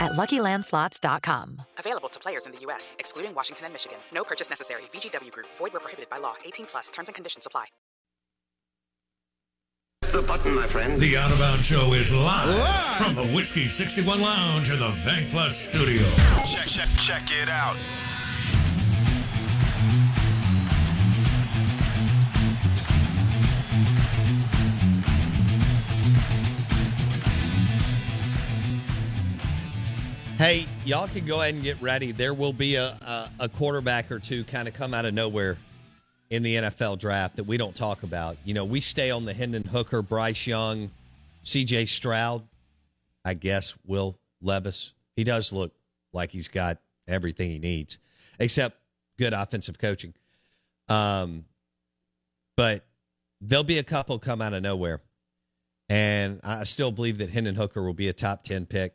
at luckylandslots.com. Available to players in the U.S., excluding Washington and Michigan. No purchase necessary. VGW Group, void where prohibited by law. 18 plus terms and conditions apply. the button, my friend. The Out of Bounds Show is live, from the Whiskey 61 Lounge in the Bank Plus studio. Check, check, check it out. Hey, y'all can go ahead and get ready. There will be a, a, a quarterback or two kind of come out of nowhere in the NFL draft that we don't talk about. You know, we stay on the Hendon Hooker, Bryce Young, CJ Stroud, I guess Will Levis. He does look like he's got everything he needs, except good offensive coaching. Um, but there'll be a couple come out of nowhere. And I still believe that Hendon Hooker will be a top 10 pick.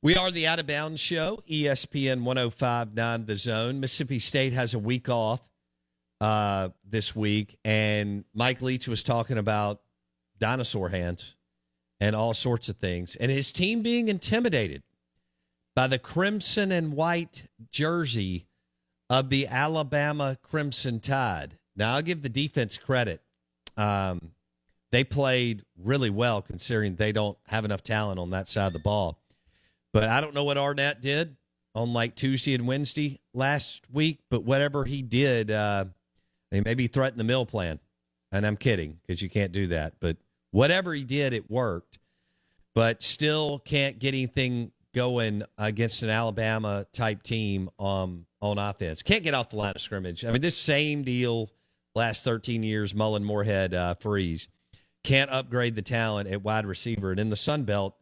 We are the Out of Bounds Show, ESPN 1059 The Zone. Mississippi State has a week off uh, this week, and Mike Leach was talking about dinosaur hands and all sorts of things, and his team being intimidated by the crimson and white jersey of the Alabama Crimson Tide. Now, I'll give the defense credit. Um, they played really well considering they don't have enough talent on that side of the ball. But I don't know what Arnett did on like Tuesday and Wednesday last week, but whatever he did, uh, maybe threatened the mill plan. And I'm kidding because you can't do that. But whatever he did, it worked. But still can't get anything going against an Alabama type team um, on offense. Can't get off the line of scrimmage. I mean, this same deal last 13 years, Mullen, Moorhead, uh, Freeze. Can't upgrade the talent at wide receiver. And in the Sun Belt,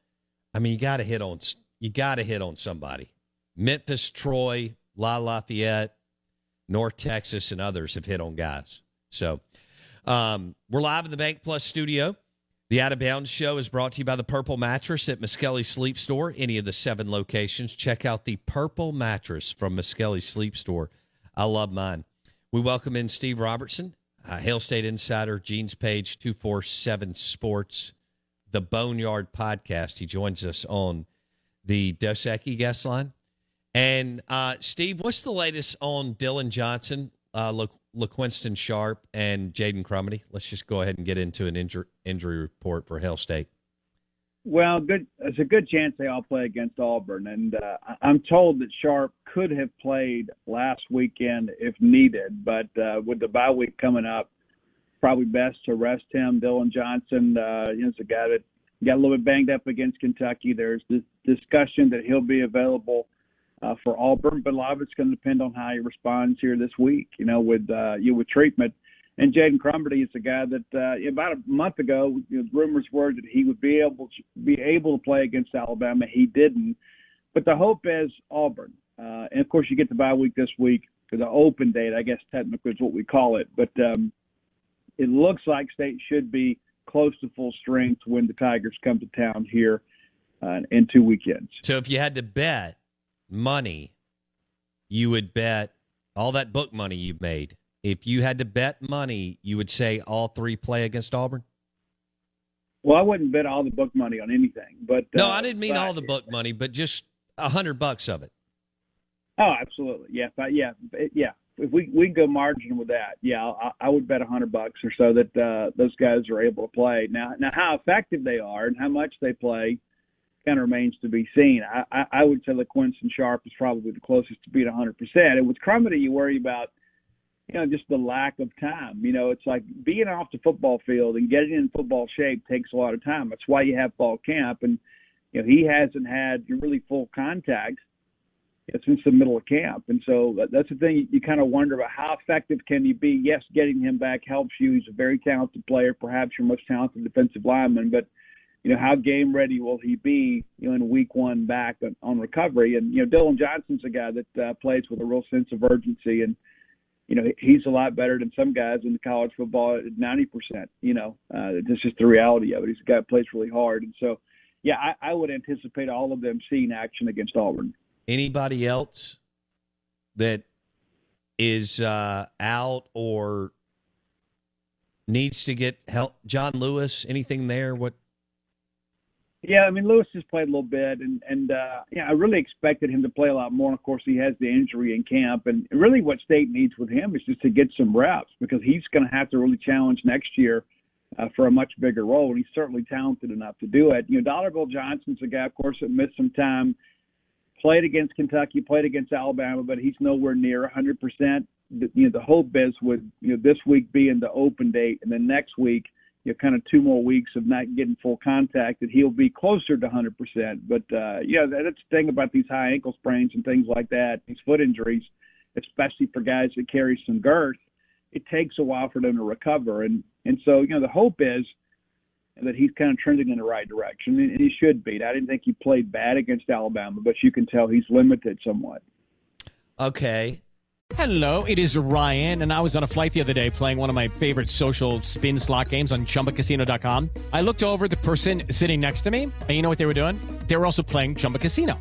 I mean, you got to hit on you got to hit on somebody. Memphis, Troy, La Lafayette, North Texas, and others have hit on guys. So um, we're live in the Bank Plus studio. The Out of Bounds show is brought to you by the Purple Mattress at Muskelly Sleep Store, any of the seven locations. Check out the Purple Mattress from Muskelly Sleep Store. I love mine. We welcome in Steve Robertson, uh, State Insider, Gene's Page 247 Sports, the Boneyard Podcast. He joins us on the Dos guest line. And uh, Steve, what's the latest on Dillon Johnson, uh, Le- Sharp, and Jaden Crumedy? Let's just go ahead and get into an injury injury report for Hail State. Well, good. It's a good chance they all play against Auburn, and uh, I'm told that Sharp could have played last weekend if needed, but uh, with the bye week coming up, probably best to rest him. Dillon Johnson, uh, it's a guy that got a little bit banged up against Kentucky. There's this discussion that he'll be available uh, for Auburn, but a lot of it's going to depend on how he responds here this week. You know, with uh, you with treatment. And Jaden Crumedy is a guy that uh, about a month ago, you know, rumors were that he would be able to be able to play against Alabama. He didn't, but the hope is Auburn. Uh, and of course, you get the bye week this week for the open date. I guess technically is what we call it, but um, it looks like State should be close to full strength when the Tigers come to town here uh, in two weekends. So if you had to bet money, you would bet all that book money you've made if you had to bet money, you would say all three play against Auburn? Well, I wouldn't bet all the book money on anything, but no, uh, I didn't mean all the book money, but just a hundred bucks of it. Oh, absolutely. Yeah, but yeah, yeah. If we we go margin with that, yeah, I, I would bet a hundred bucks or so that uh, those guys are able to play. Now, now how effective they are and how much they play kind of remains to be seen. I, I, I would say LaQuinston Sharp is probably the closest to being a hundred percent. And with Crumedy, you worry about you know just the lack of time. You know, it's like being off the football field and getting in football shape takes a lot of time. That's why you have fall camp, and you know he hasn't had really full contact since the middle of camp. And so that- that's the thing you, kind of wonder about how effective can he be? Yes, getting him back helps you. He's a very talented player, perhaps your most talented defensive lineman, but you know, how game ready will he be, you know, in week one back on, recovery? And, you know, Dillon Johnson's a guy that uh, plays with a real sense of urgency and, you know, he's a lot better than some guys in college football at 90%, you know, uh, that's just the reality of it. He's a guy that plays really hard. And so, yeah, I, I would anticipate all of them seeing action against Auburn. Anybody else that is uh, out or needs to get help? John Lewis, anything there? What? Yeah, I mean Lewis has played a little bit, and and uh, yeah, I really expected him to play a lot more. Of course, he has the injury in camp, and really what State needs with him is just to get some reps because he's going to have to really challenge next year uh, for a much bigger role, and he's certainly talented enough to do it. You know, Dollarville Johnson's a guy, of course, that missed some time. Played against Kentucky, played against Alabama, but he's nowhere near 100%. The, you know, the hope is with you know this week being the open date, and then next week you know, kind of two more weeks of not getting full contact, that he'll be closer to 100%. But, uh, yeah, that- that's the thing about these high ankle sprains and things like that, these foot injuries, especially for guys that carry some girth, it takes a while for them to recover. And, and so, you know, the hope is that he's kind of trending in the right direction, and he should be. I didn't think he played bad against Alabama, but you can tell he's limited somewhat. Okay. Hello, it is Ryan, and I was on a flight the other day playing one of my favorite social spin slot games on chumbacasino.com. I looked over the person sitting next to me, and you know what they were doing? They were also playing Chumba Casino.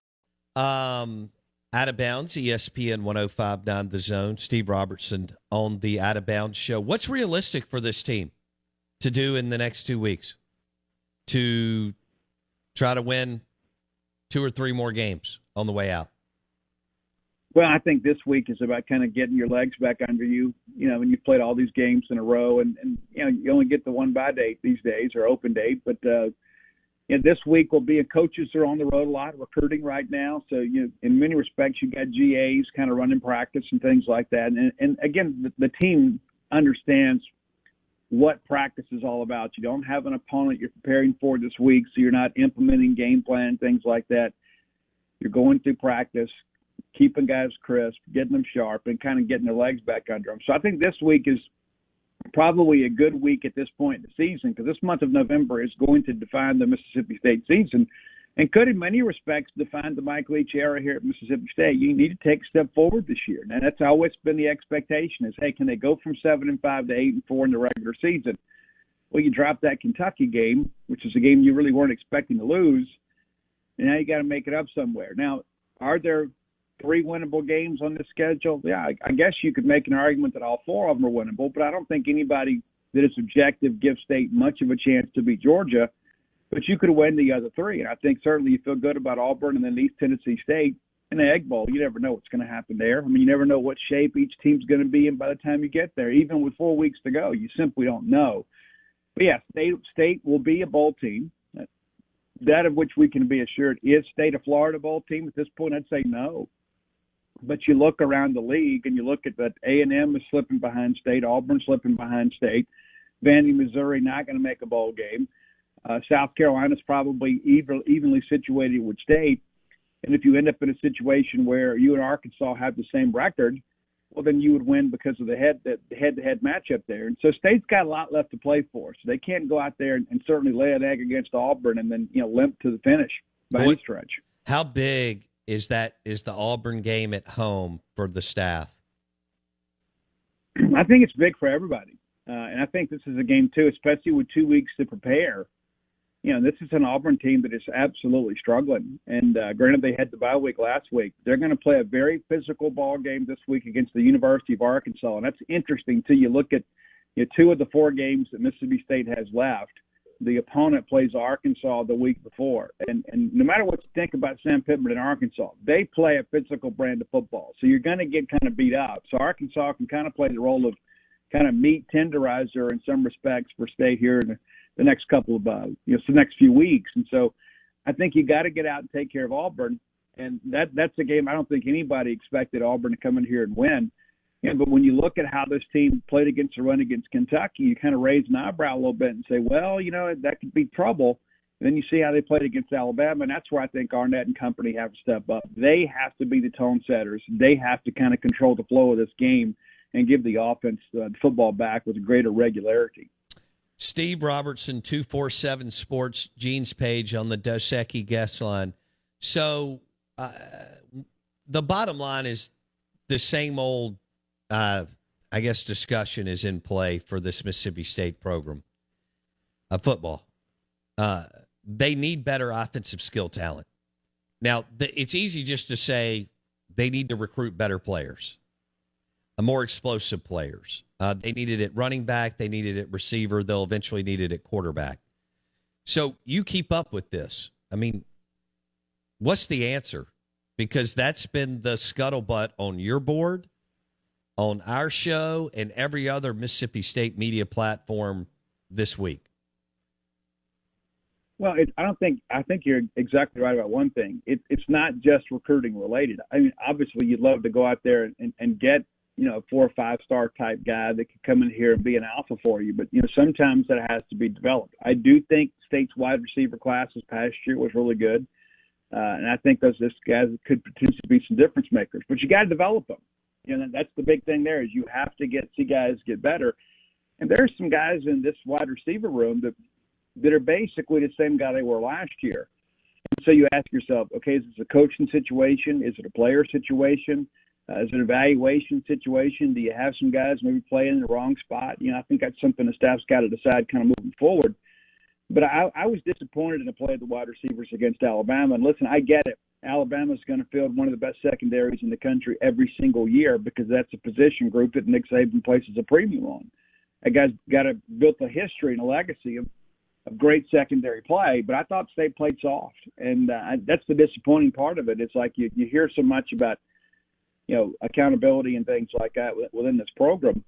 Um, out of bounds, ESPN 1059 The Zone. Steve Robertson on the Out of Bounds show. What's realistic for this team to do in the next two weeks? To try to win two or three more games on the way out? Well, I think this week is about kind of getting your legs back under you. You know, when you've played all these games in a row, and, and you know you only get the one by date these days or open date. But uh, know, this week will be a coaches are on the road a lot, recruiting right now. So you know, in many respects, you got GAs kind of running practice and things like that. And, and again, the, the team understands what practice is all about. You don't have an opponent you're preparing for this week, so you're not implementing game plan things like that. You're going through practice, keeping guys crisp, getting them sharp, and kind of getting their legs back under them. So I think this week is probably a good week at this point in the season because this month of November is going to define the Mississippi State season and could, in many respects, define the Mike Leach era here at Mississippi State. You need to take a step forward this year, and that's always been the expectation: is hey, can they go from seven and five to eight and four in the regular season? Well, you drop that Kentucky game, which is a game you really weren't expecting to lose, and now you got to make it up somewhere. Now, are there three winnable games on the schedule? Yeah, I, I guess you could make an argument that all four of them are winnable, but I don't think anybody that is objective gives State much of a chance to beat Georgia. But you could win the other three, and I think certainly you feel good about Auburn and then East Tennessee State in the Egg Bowl. You never know what's going to happen there. I mean, you never know what shape each team's going to be in by the time you get there. Even with four weeks to go, you simply don't know. But yeah, State State will be a bowl team. that of which we can be assured is State of Florida bowl team at this point. I'd say no. But you look around the league and you look at that A and M is slipping behind State, Auburn slipping behind State, Vandy, Missouri not going to make a bowl game. Uh, South Carolina's probably even, evenly situated with State. And if you end up in a situation where you and Arkansas have the same record, well, then you would win because of the head the head-to-head matchup there. And so State's got a lot left to play for, so they can't go out there and, and certainly lay an egg against Auburn and then you know limp to the finish by what, any stretch. How big is that? Is the Auburn game at home for the staff? I think it's big for everybody, uh, and I think this is a game too, especially with two weeks to prepare you know, this is an Auburn team that is absolutely struggling. And uh, granted, they had the bye week last week. They're going to play a very physical ball game this week against the University of Arkansas, and that's interesting too. You look at you know, two of the four games that Mississippi State has left. The opponent plays Arkansas the week before, and and no matter what you think about Sam Pittman in Arkansas, they play a physical brand of football. So you're going to get kind of beat up. So Arkansas can kind of play the role of kind of meat tenderizer in some respects for State here in the next couple of uh, you know the next few weeks. And so I think you got to get out and take care of Auburn. And that that's a game I don't think anybody expected Auburn to come in here and win. Know, but when you look at how this team played against the run against Kentucky, you kind of raise an eyebrow a little bit and say, well, you know, that could be trouble. And then you see how they played against Alabama, and that's where I think Arnett and company have to step up. They have to be the tone setters. They have to kind of control the flow of this game and give the offense uh, the football back with greater regularity. Steve Robertson, 247 Sports, Gene's page on the Dos Equis guest line. So uh, the bottom line is the same old, uh, I guess, discussion is in play for this Mississippi State program of football. Uh, they need better offensive skill talent. Now, it's easy just to say they need to recruit better players, more explosive players. Uh, they needed it running back. They needed it receiver. They'll eventually need it at quarterback. So you keep up with this. I mean, what's the answer? Because that's been the scuttlebutt on your board, on our show, and every other Mississippi State media platform this week. Well, it, I don't think I think you're exactly right about one thing. It, it's not just recruiting related. I mean, obviously, you'd love to go out there and, and get you know, a four or five star type guy that could come in here and be an alpha for you. But, you know, sometimes that has to be developed. I do think State's wide receiver class this past year was really good. Uh, and I think those guys could potentially be some difference makers, but you got to develop them. You know, that's the big thing there is you have to get see guys get better. And there's some guys in this wide receiver room that that are basically the same guy they were last year. And so you ask yourself, okay, is this a coaching situation? Is it a player situation? Uh, is it an evaluation situation? Do you have some guys maybe playing in the wrong spot? You know, I think that's something the staff's got to decide kind of moving forward. But I, I was disappointed in the play of the wide receivers against Alabama. And listen, I get it. Alabama's going to field one of the best secondaries in the country every single year because that's a position group that Nick Saban places a premium on. That guy's got a built a history and a legacy of, of great secondary play. But I thought State played soft, and uh, that's the disappointing part of it. It's like you you hear so much about – you know accountability and things like that within this program.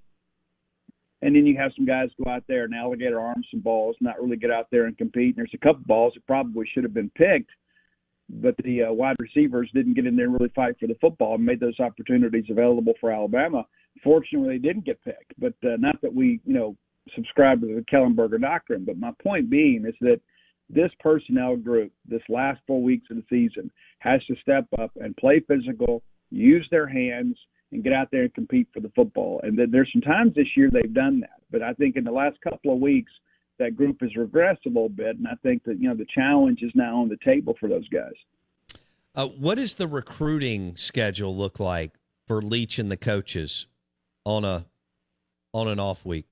And then you have some guys go out there and alligator arm some balls, not really get out there and compete. And there's a couple balls that probably should have been picked, but the uh, wide receivers didn't get in there and really fight for the football and made those opportunities available for Alabama. Fortunately, they didn't get picked, but uh, not that we, you know, subscribe to the Kellenberger doctrine. But my point being is that this personnel group, this last four weeks of the season, has to step up and play physical, use their hands, and get out there and compete for the football. And there's some times this year they've done that, but I think in the last couple of weeks that group has regressed a little bit, and I think that you know the challenge is now on the table for those guys. Uh, what does the recruiting schedule look like for Leach and the coaches on a on an off week?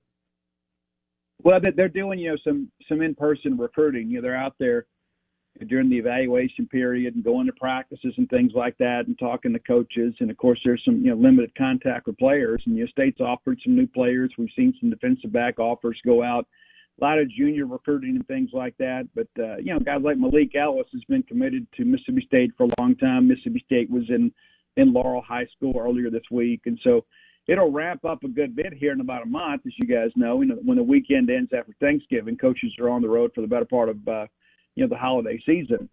Well, they're doing you know some some in person recruiting. You know, they're out there during the evaluation period and going to practices and things like that and talking to coaches. And of course, there's some you know limited contact with players. And the state's offered some new players. We've seen some defensive back offers go out. A lot of junior recruiting and things like that. But uh, you know, guys like Malik Ellis has been committed to Mississippi State for a long time. Mississippi State was in in Laurel High School earlier this week, and so it'll ramp up a good bit here in about a month, as you guys know. You know, when the weekend ends after Thanksgiving, coaches are on the road for the better part of uh, you know the holiday season.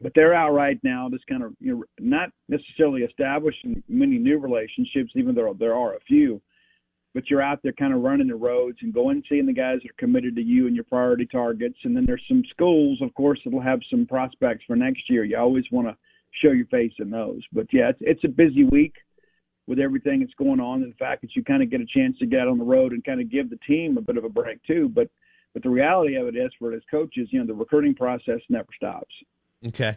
But they're out right now, just kind of you know not necessarily establishing many new relationships, even though there are a few. But you're out there kind of running the roads and going and seeing the guys that are committed to you and your priority targets. And then there's some schools, of course, that'll have some prospects for next year. You always want to show your face in those. But yeah, it's, it's a busy week with everything that's going on and the fact that you kind of get a chance to get out on the road and kind of give the team a bit of a break too. But but the reality of it is for as coaches, you know, the recruiting process never stops. Okay.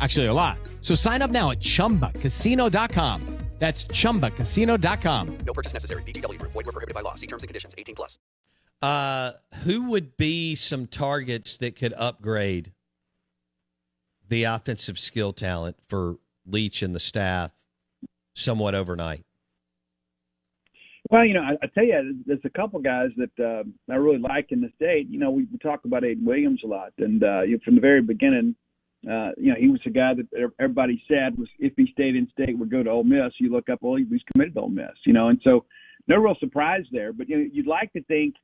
Actually, a lot. So sign up now at chumbacasino.com. That's chumbacasino.com. No purchase necessary. VGW Group. Void were prohibited by law. See terms and conditions. 18 plus. Uh, who would be some targets that could upgrade the offensive skill talent for Leach and the staff somewhat overnight? Well, you know, I, I tell you, there's a couple guys that uh, I really like in the state. You know, we, we talk about Aiden Williams a lot, and uh, you know, from the very beginning, uh, you know, he was a guy that everybody said was if he stayed in state would go to Ole Miss. You look up, well, he was committed to Ole Miss, you know, and so no real surprise there. But you know, you'd like to think,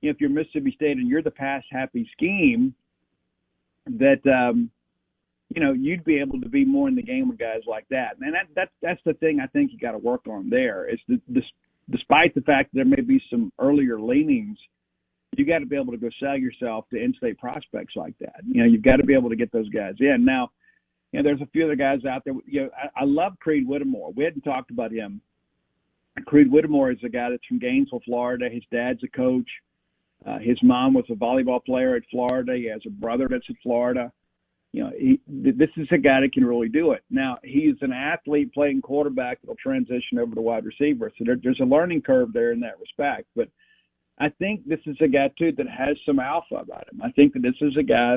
you know, if you're Mississippi State and you're the pass happy scheme, that um, you know you'd be able to be more in the game with guys like that. And that that's that's the thing I think you got to work on there. Is the, the, despite the fact that there may be some earlier leanings you got to be able to go sell yourself to in-state prospects like that. You know, you've got to be able to get those guys in. Now, you know, there's a few other guys out there. You know, I, I love Creed Whittemore. We hadn't talked about him. Creed Whittemore is a guy that's from Gainesville, Florida. His dad's a coach. Uh, his mom was a volleyball player at Florida. He has a brother that's at Florida. You know, he, this is a guy that can really do it. Now, he's an athlete playing quarterback that'll transition over to wide receiver. So there, there's a learning curve there in that respect. But – I think this is a guy too that has some alpha about him. I think that this is a guy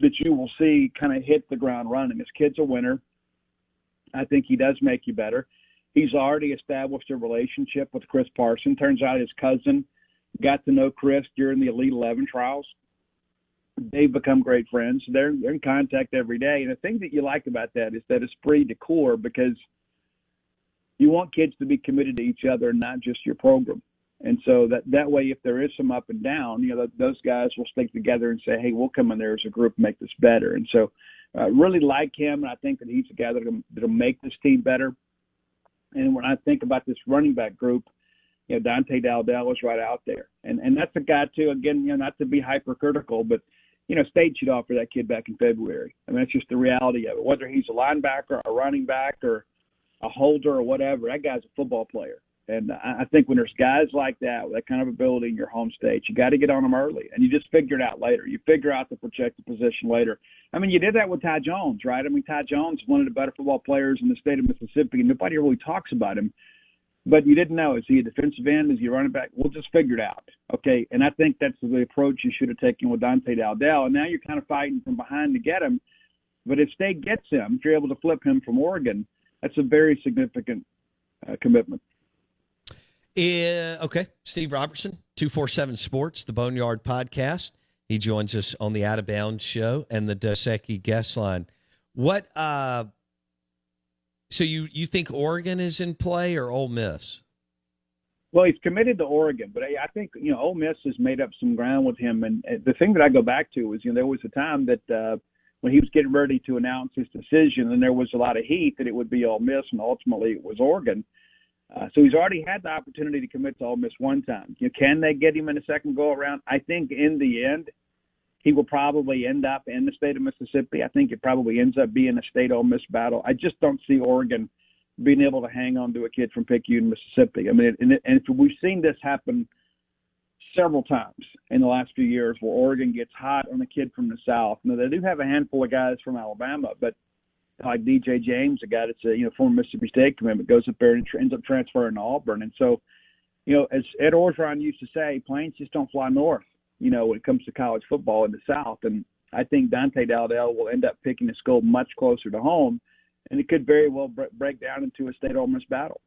that you will see kind of hit the ground running. This kid's a winner. I think he does make you better. He's already established a relationship with Chris Parson. Turns out his cousin got to know Chris during the Elite Eleven trials. They've become great friends. They're they're in contact every day. And the thing that you like about that is that esprit de corps because you want kids to be committed to each other, and not just your program. And so that that way, if there is some up and down, you know, those guys will stick together and say, "Hey, we'll come in there as a group, and make this better." And so, uh, really like him, and I think that he's a guy that'll, that'll make this team better. And when I think about this running back group, you know, Dante Dowdell is right out there, and and that's a guy too. Again, you know, not to be hypercritical, but you know, State should offer that kid back in February. I mean, that's just the reality of it. Whether he's a linebacker, a running back, or a holder, or whatever, that guy's a football player. And I think when there's guys like that with that kind of ability in your home state, you got to get on them early, and you just figure it out later. You figure out the projected position later. I mean, you did that with Ty Jones, right? I mean, Ty Jones one of the better football players in the state of Mississippi, and nobody really talks about him. But you didn't know is he a defensive end? Is he a running back? We'll just figure it out, okay? And I think that's the approach you should have taken with Dante Dowdell. And now you're kind of fighting from behind to get him. But if State gets him, if you're able to flip him from Oregon, that's a very significant uh, commitment. Uh, okay, Steve Robertson, 247 Sports, the Boneyard Podcast. He joins us on the Out of Bounds show and the Dos guest line. What uh So you you think Oregon is in play or Ole Miss? Well, he's committed to Oregon, but I, think you know Ole Miss has made up some ground with him. And the thing that I go back to is, you know, there was a time that uh, when he was getting ready to announce his decision, and there was a lot of heat that it would be Ole Miss, and ultimately it was Oregon. Uh, so he's already had the opportunity to commit to Ole Miss one time. You know, can they get him in a second go around? I think in the end, he will probably end up in the state of Mississippi. I think it probably ends up being a state Ole Miss battle. I just don't see Oregon being able to hang on to a kid from Picayune, Mississippi. I mean, and, and we've seen this happen several times in the last few years, where Oregon gets hot on a kid from the South. Now they do have a handful of guys from Alabama, but like DJ James, a guy that's a you know former Mississippi State commitment, goes up there and ends up transferring to Auburn. And so, you know, as Ed Orgeron used to say, planes just don't fly north. You know, when it comes to college football in the South, and I think Dante Dowdell will end up picking a school much closer to home and it could very well break down into a state Ole Miss battle.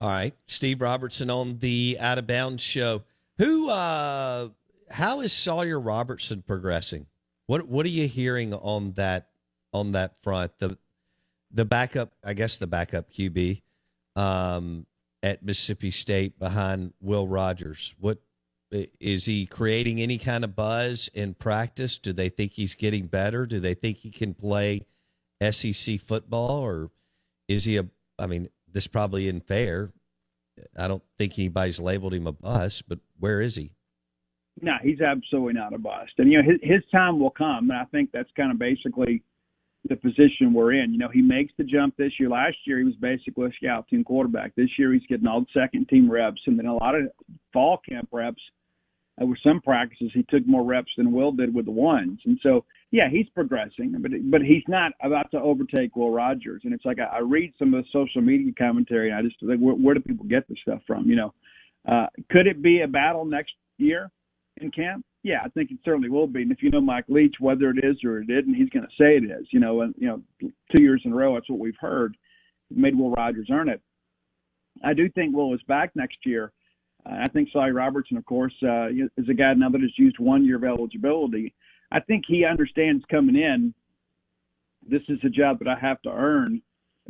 All right, Steve Robertson on the Out of Bounds show. Who, uh, how is Sawyer Robertson progressing? What What are you hearing on that on that front? The the backup, I guess, the backup QB um, at Mississippi State behind Will Rogers. What is he creating any kind of buzz in practice? Do they think he's getting better? Do they think he can play? SEC football, or is he a? I mean, this probably isn't fair. I don't think anybody's labeled him a bust, but where is he? No, he's absolutely not a bust, and you know his his time will come, and I think that's kind of basically the position we're in. You know, he makes the jump this year. Last year, he was basically a scout team quarterback. This year, he's getting all the second team reps, and then a lot of fall camp reps uh, with some practices, he took more reps than Will did with the ones. And so, yeah, he's progressing, but but he's not about to overtake Will Rogers. And it's like I, I read some of the social media commentary, and I just think, where, where do people get this stuff from? You know, uh, could it be a battle next year in camp? Yeah, I think it certainly will be. And if you know Mike Leach, whether it is or it isn't, he's going to say it is. You know, and you know, two years in a row, that's what we've heard. made Will Rogers earn it. I do think Will is back next year I think Sawyer Robertson, of course, uh, is a guy now that has used one year of eligibility. I think he understands coming in. This is a job that I have to earn,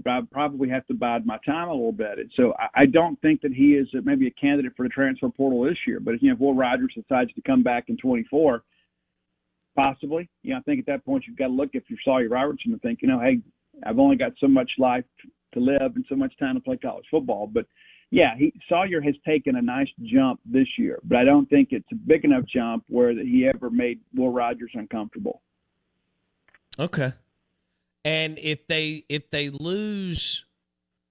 but I probably have to bide my time a little bit. And so I, I don't think that he is maybe a candidate for the transfer portal this year. But if, you know, if Will Rogers decides to come back in 24, possibly. You know, I think at that point you've got to look if you're Sawyer Robertson and think, you know, hey, I've only got so much life to live and so much time to play college football, but yeah, he Sawyer has taken a nice jump this year, but I don't think it's a big enough jump where that he ever made Will Rogers uncomfortable. Okay. And if they if they lose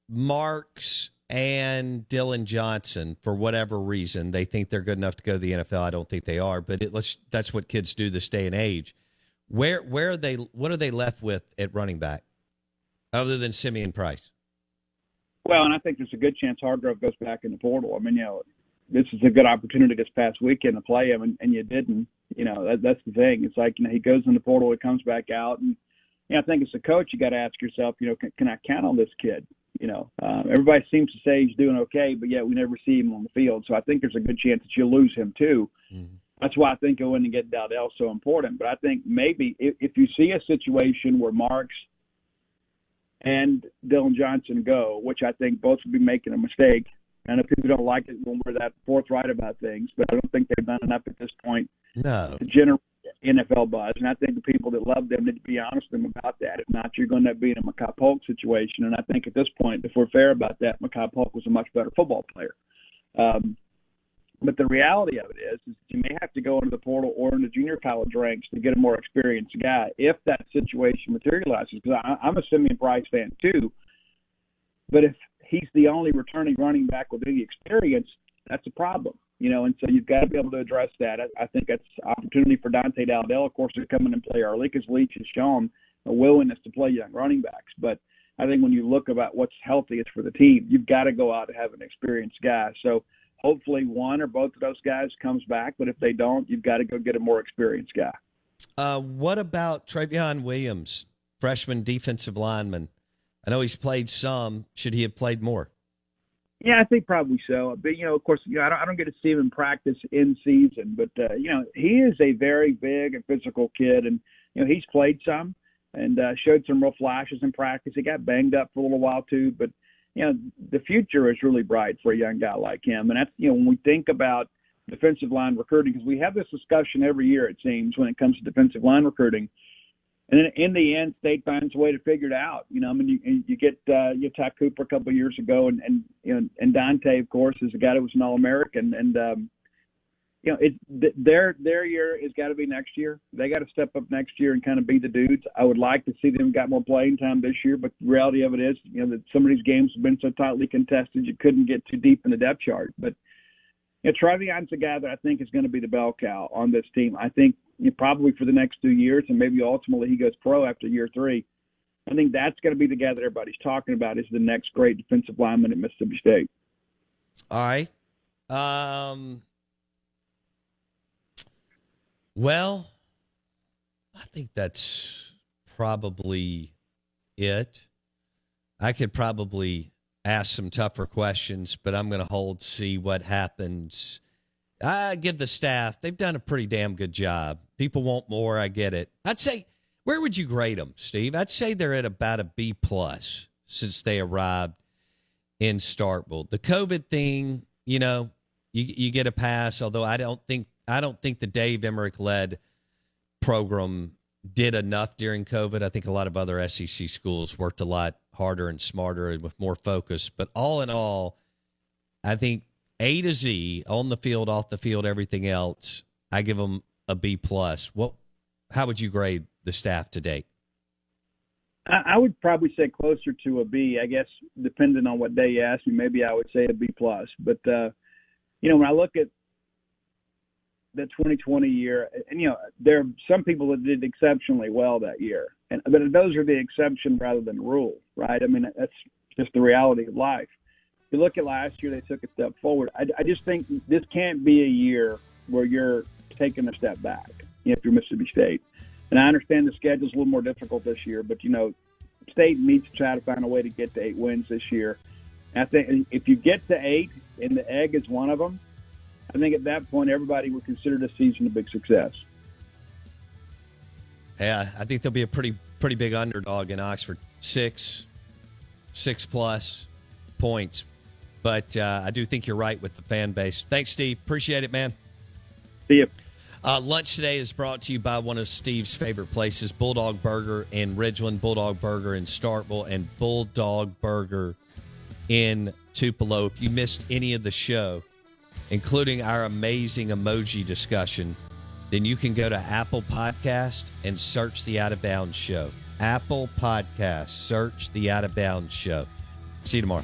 Marks and Dillon Johnson for whatever reason, they think they're good enough to go to the NFL. I don't think they are, but it, let's that's what kids do this day and age. Where where are they? What are they left with at running back, other than Simeon Price? Well, and I think there's a good chance Hargrove goes back in the portal. I mean, you know, this is a good opportunity this past weekend to play him, and, and you didn't. You know, that, that's the thing. It's like you know he goes in the portal, he comes back out, and you know, I think as a coach, you got to ask yourself, you know, can, can I count on this kid? You know, uh, everybody seems to say he's doing okay, but yet we never see him on the field. So I think there's a good chance that you'll lose him too. Mm-hmm. That's why I think going and get Dowdell so important. But I think maybe if, if you see a situation where Marks – and Dillon Johnson go, which I think both would be making a mistake. I know people don't like it when we're that forthright about things, but I don't think they've done enough at this point no. to generate NFL buzz. And I think the people that love them need to be honest with them about that. If not, you're going to be in a Makai Polk situation. And I think at this point, if we're fair about that, Makai Polk was a much better football player. Um, but the reality of it is, is you may have to go into the portal or in the junior college ranks to get a more experienced guy if that situation materializes. Because I'm a Simeon Price fan too, but if he's the only returning running back with any experience, that's a problem. You know, and so you've got to be able to address that. I, I think that's opportunity for Dante Dowdell, of course, to come in and play early because Leach has shown a willingness to play young running backs. But I think when you look about what's healthiest for the team, you've got to go out and have an experienced guy. So hopefully one or both of those guys comes back. But if they don't, you've got to go get a more experienced guy. Uh, what about Trayveon Williams, freshman defensive lineman? I know he's played some. Should he have played more? Yeah, I think probably so. But you know, of course, you know, I don't, I don't get to see him in practice in season, but uh, you know, he is a very big and physical kid, and you know, he's played some. and uh, showed some real flashes in practice. He got banged up for a little while too, but you know the future is really bright for a young guy like him. And that's you know when we think about defensive line recruiting, because we have this discussion every year it seems when it comes to defensive line recruiting. And then in the end, State finds a way to figure it out. You know, I mean, you, you get uh, you Ty Cooper a couple of years ago, and and and Dante, of course, is a guy that was an All American, and um, you know, it their their year has got to be next year. They got to step up next year and kind of be the dudes. I would like to see them got more playing time this year, but the reality of it is, you know, that some of these games have been so tightly contested, you couldn't get too deep in the depth chart. But you know, TreVeyon's a guy that I think is going to be the bell cow on this team. I think you know, probably for the next two years, and maybe ultimately he goes pro after year three. I think that's going to be the guy that everybody's talking about is the next great defensive lineman at Mississippi State. All right. Um, well, I think that's probably it. I could probably ask some tougher questions, but I'm going to hold see what happens. I give the staff, they've done a pretty damn good job. People want more, I get it. I'd say where would you grade them, Steve? I'd say they're at about a B plus since they arrived in Starkville. The COVID thing, you know, you you get a pass, although I don't think I don't think the Dave Emmerich led program did enough during COVID. I think a lot of other SEC schools worked a lot harder and smarter and with more focus. But all in all, I think A to Z on the field, off the field, everything else, I give them a B plus. What? How would you grade the staff to date? I would probably say closer to a B. I guess depending on what day you ask me, maybe I would say a B plus. But uh, you know, when I look at the 2020 year, and you know, there are some people that did exceptionally well that year, and but those are the exception rather than rule, right? I mean, that's just the reality of life. If you look at last year, they took a step forward. I, I just think this can't be a year where you're taking a step back. You know, if you're Mississippi State, and I understand the schedule's a little more difficult this year, but you know, State needs to try to find a way to get to eight wins this year. And I think if you get to eight, and the egg is one of them, I think at that point everybody would consider the season a big success. Yeah, I think they'll be a pretty pretty big underdog in Oxford, six, six plus points. But uh, I do think you're right with the fan base. Thanks, Steve. Appreciate it, man. See you. Uh, lunch today is brought to you by one of Steve's favorite places, Bulldog Burger in Ridgeland, Bulldog Burger in Starkville, and Bulldog Burger in Tupelo. If you missed any of the show, including our amazing emoji discussion, then you can go to Apple Podcast and search the Out of Bounds Show. Apple Podcast, search the Out of Bounds Show. See you tomorrow.